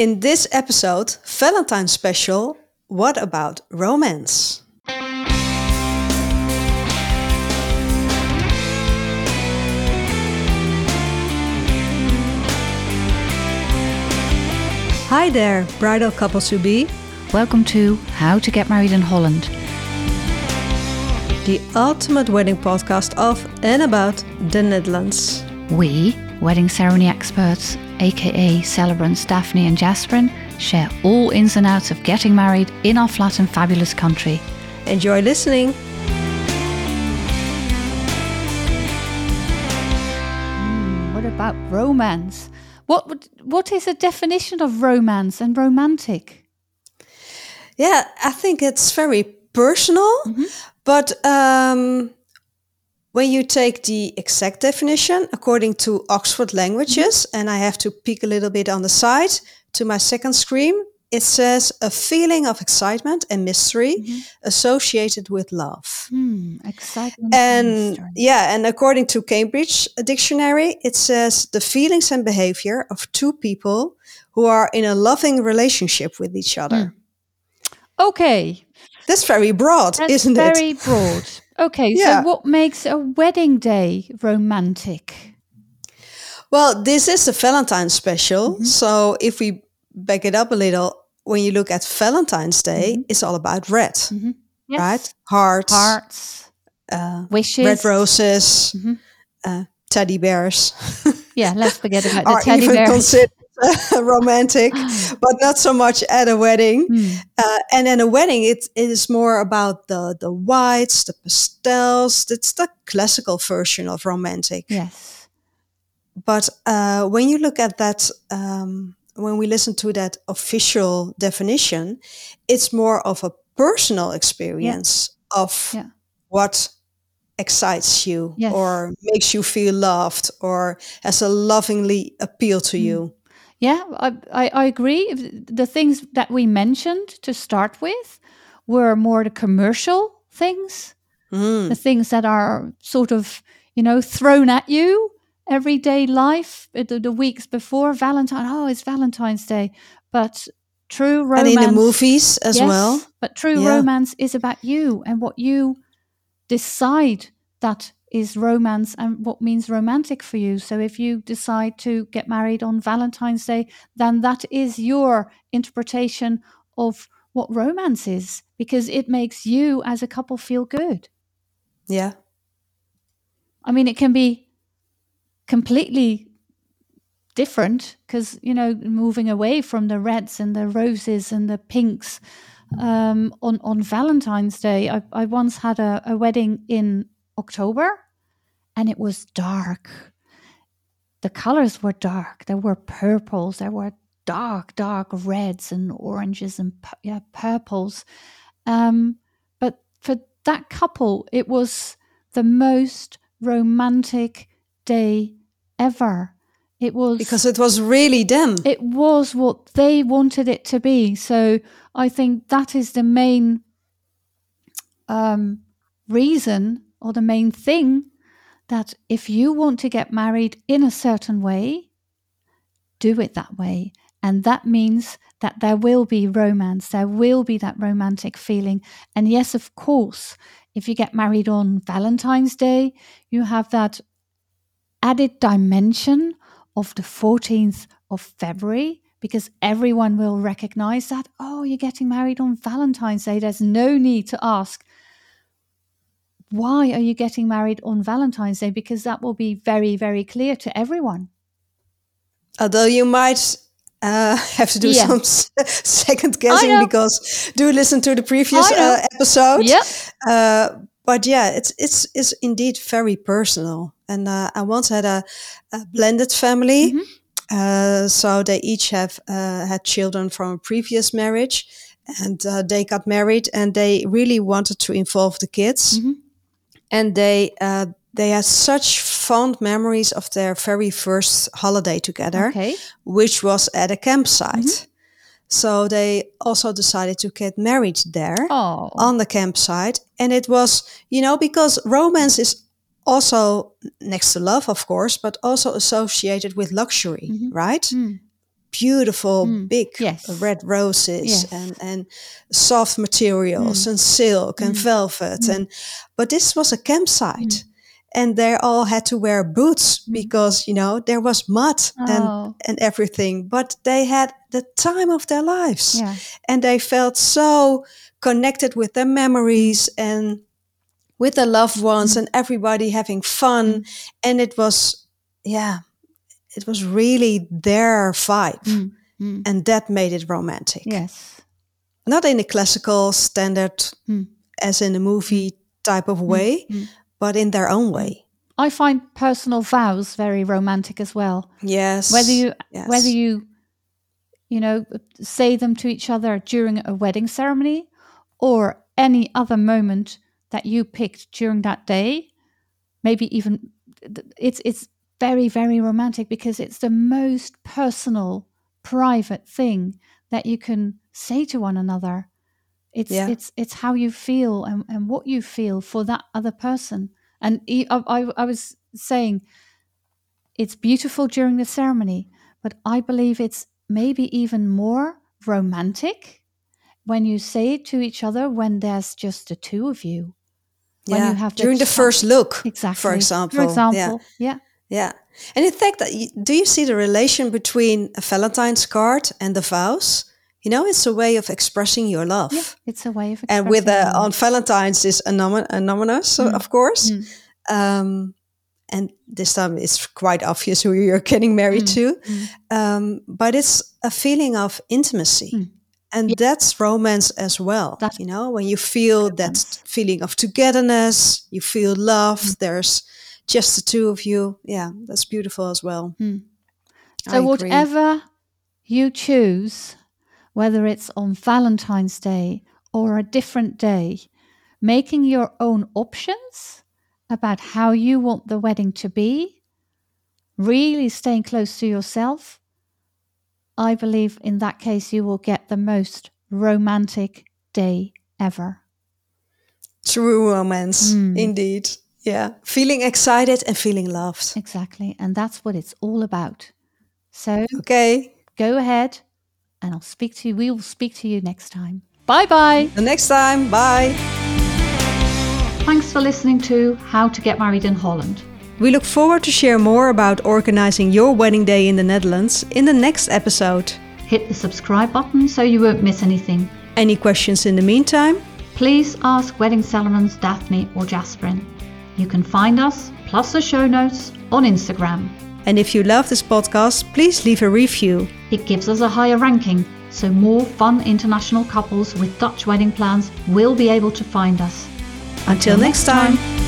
In this episode, Valentine special, what about romance? Hi there, bridal couples to be. Welcome to How to Get Married in Holland, the ultimate wedding podcast of and about the Netherlands. We, wedding ceremony experts, aka celebrants Daphne and Jasperien, share all ins and outs of getting married in our flat and fabulous country. Enjoy listening. Mm, what about romance? What would, what is a definition of romance and romantic? Yeah, I think it's very personal, mm-hmm. but um, when you take the exact definition according to Oxford Languages, mm-hmm. and I have to peek a little bit on the side to my second screen, it says a feeling of excitement and mystery mm-hmm. associated with love. Mm, excitement and, and yeah, and according to Cambridge Dictionary, it says the feelings and behavior of two people who are in a loving relationship with each other. Mm. Okay. That's very broad, That's isn't very it? Very broad. Okay, yeah. so what makes a wedding day romantic? Well, this is a Valentine's special. Mm-hmm. So if we back it up a little, when you look at Valentine's Day, mm-hmm. it's all about red, mm-hmm. yes. right? Hearts, hearts, uh, wishes, red roses, mm-hmm. uh, teddy bears. yeah, let's forget about the teddy even bears. Considered romantic, but not so much at a wedding. Mm. Uh, and in a wedding, it, it is more about the the whites, the pastels. It's the classical version of romantic. Yes. But uh, when you look at that um, when we listen to that official definition, it's more of a personal experience yeah. of yeah. what excites you yes. or makes you feel loved or has a lovingly appeal to mm. you. Yeah, I, I, I, agree. The things that we mentioned to start with were more the commercial things, mm. the things that are sort of, you know, thrown at you everyday life, uh, the, the weeks before Valentine. Oh, it's Valentine's Day, but true romance. And in the movies as yes, well. But true yeah. romance is about you and what you decide that is romance and what means romantic for you. So if you decide to get married on Valentine's Day, then that is your interpretation of what romance is because it makes you as a couple feel good. Yeah. I mean, it can be completely different because you know moving away from the reds and the roses and the pinks um, on on Valentine's Day. I, I once had a, a wedding in October, and it was dark. The colors were dark. There were purples. There were dark, dark reds and oranges and yeah, purples. Um, but for that couple, it was the most romantic day ever. It was because it was really them. It was what they wanted it to be. So I think that is the main um, reason or the main thing that if you want to get married in a certain way, do it that way. And that means that there will be romance, there will be that romantic feeling. And yes, of course, if you get married on Valentine's Day, you have that added dimension of the 14th of February because everyone will recognize that, oh, you're getting married on Valentine's Day. There's no need to ask, why are you getting married on Valentine's Day? Because that will be very, very clear to everyone. Although you might uh, have to do yeah. some second guessing because do listen to the previous uh, episode. Yep. Uh, but yeah, it's it's it's indeed very personal. And uh, I once had a, a blended family, mm-hmm. uh, so they each have uh, had children from a previous marriage, and uh, they got married, and they really wanted to involve the kids, mm-hmm. And they uh, they had such fond memories of their very first holiday together, okay. which was at a campsite. Mm-hmm. So they also decided to get married there oh. on the campsite. And it was, you know, because romance is also next to love, of course, but also associated with luxury, mm-hmm. right? Mm. Beautiful mm. big Yes. red roses Yes. and and soft materials mm. and silk and mm. velvet and but this was a campsite and they all had to wear boots because you know there was mud Oh. and and everything but they had the time of their lives Yeah. and they felt so connected with their memories and with their loved ones and everybody having fun and it was yeah it was really their vibe Mm. and that made it romantic Yes. not in a classical standard Mm. as in a movie type of way but in their own way I find personal vows very romantic as well. yes Whether you yes. whether you you know say them to each other during a wedding ceremony or any other moment that you picked during that day, maybe even it's it's very very romantic because it's the most personal private thing that you can say to one another. It's Yeah. it's it's how you feel and, and what you feel for that other person. And I I was saying it's beautiful during the ceremony, but I believe it's maybe even more romantic when you say it to each other when there's just the two of you. when yeah. you have during the chat- first look Exactly. for example For example, yeah. Yeah. And in fact, do you see the relation between a Valentine's card and the vows? You know, it's a way of expressing your love. Yeah, it's a way of And with uh, love. on Valentine's is anonym- anonymous, Mm. of course. Mm. Um, and this time it's quite obvious who you're getting married Mm. to. Mm. Um, but it's a feeling of intimacy. Mm. And that's romance as well. That's- you know, when you feel that feeling of togetherness, you feel love, Mm. there's just the two of you. Yeah, that's beautiful as well. Mm. So whatever you choose, whether it's on Valentine's Day or a different day, making your own options about how you want the wedding to be, really staying close to yourself, I believe in that case you will get the most romantic day ever. True romance, Mm. indeed. Yeah, feeling excited and feeling loved. Exactly. And that's what it's all about. So Okay, go ahead and I'll speak to you. We will speak to you next time. Bye bye. the next time, bye. Thanks for listening to How to Get Married in Holland. We look forward to share more about organizing your wedding day in the Netherlands in the next episode. Hit the subscribe button so you won't miss anything. Any questions in the meantime? Please ask Wedding Celebrants Daphne or Jasperien. You can find us, plus the show notes, on Instagram. And if you love this podcast, please leave a review. It gives us a higher ranking, so more fun international couples with Dutch wedding plans will be able to find us. Until next time.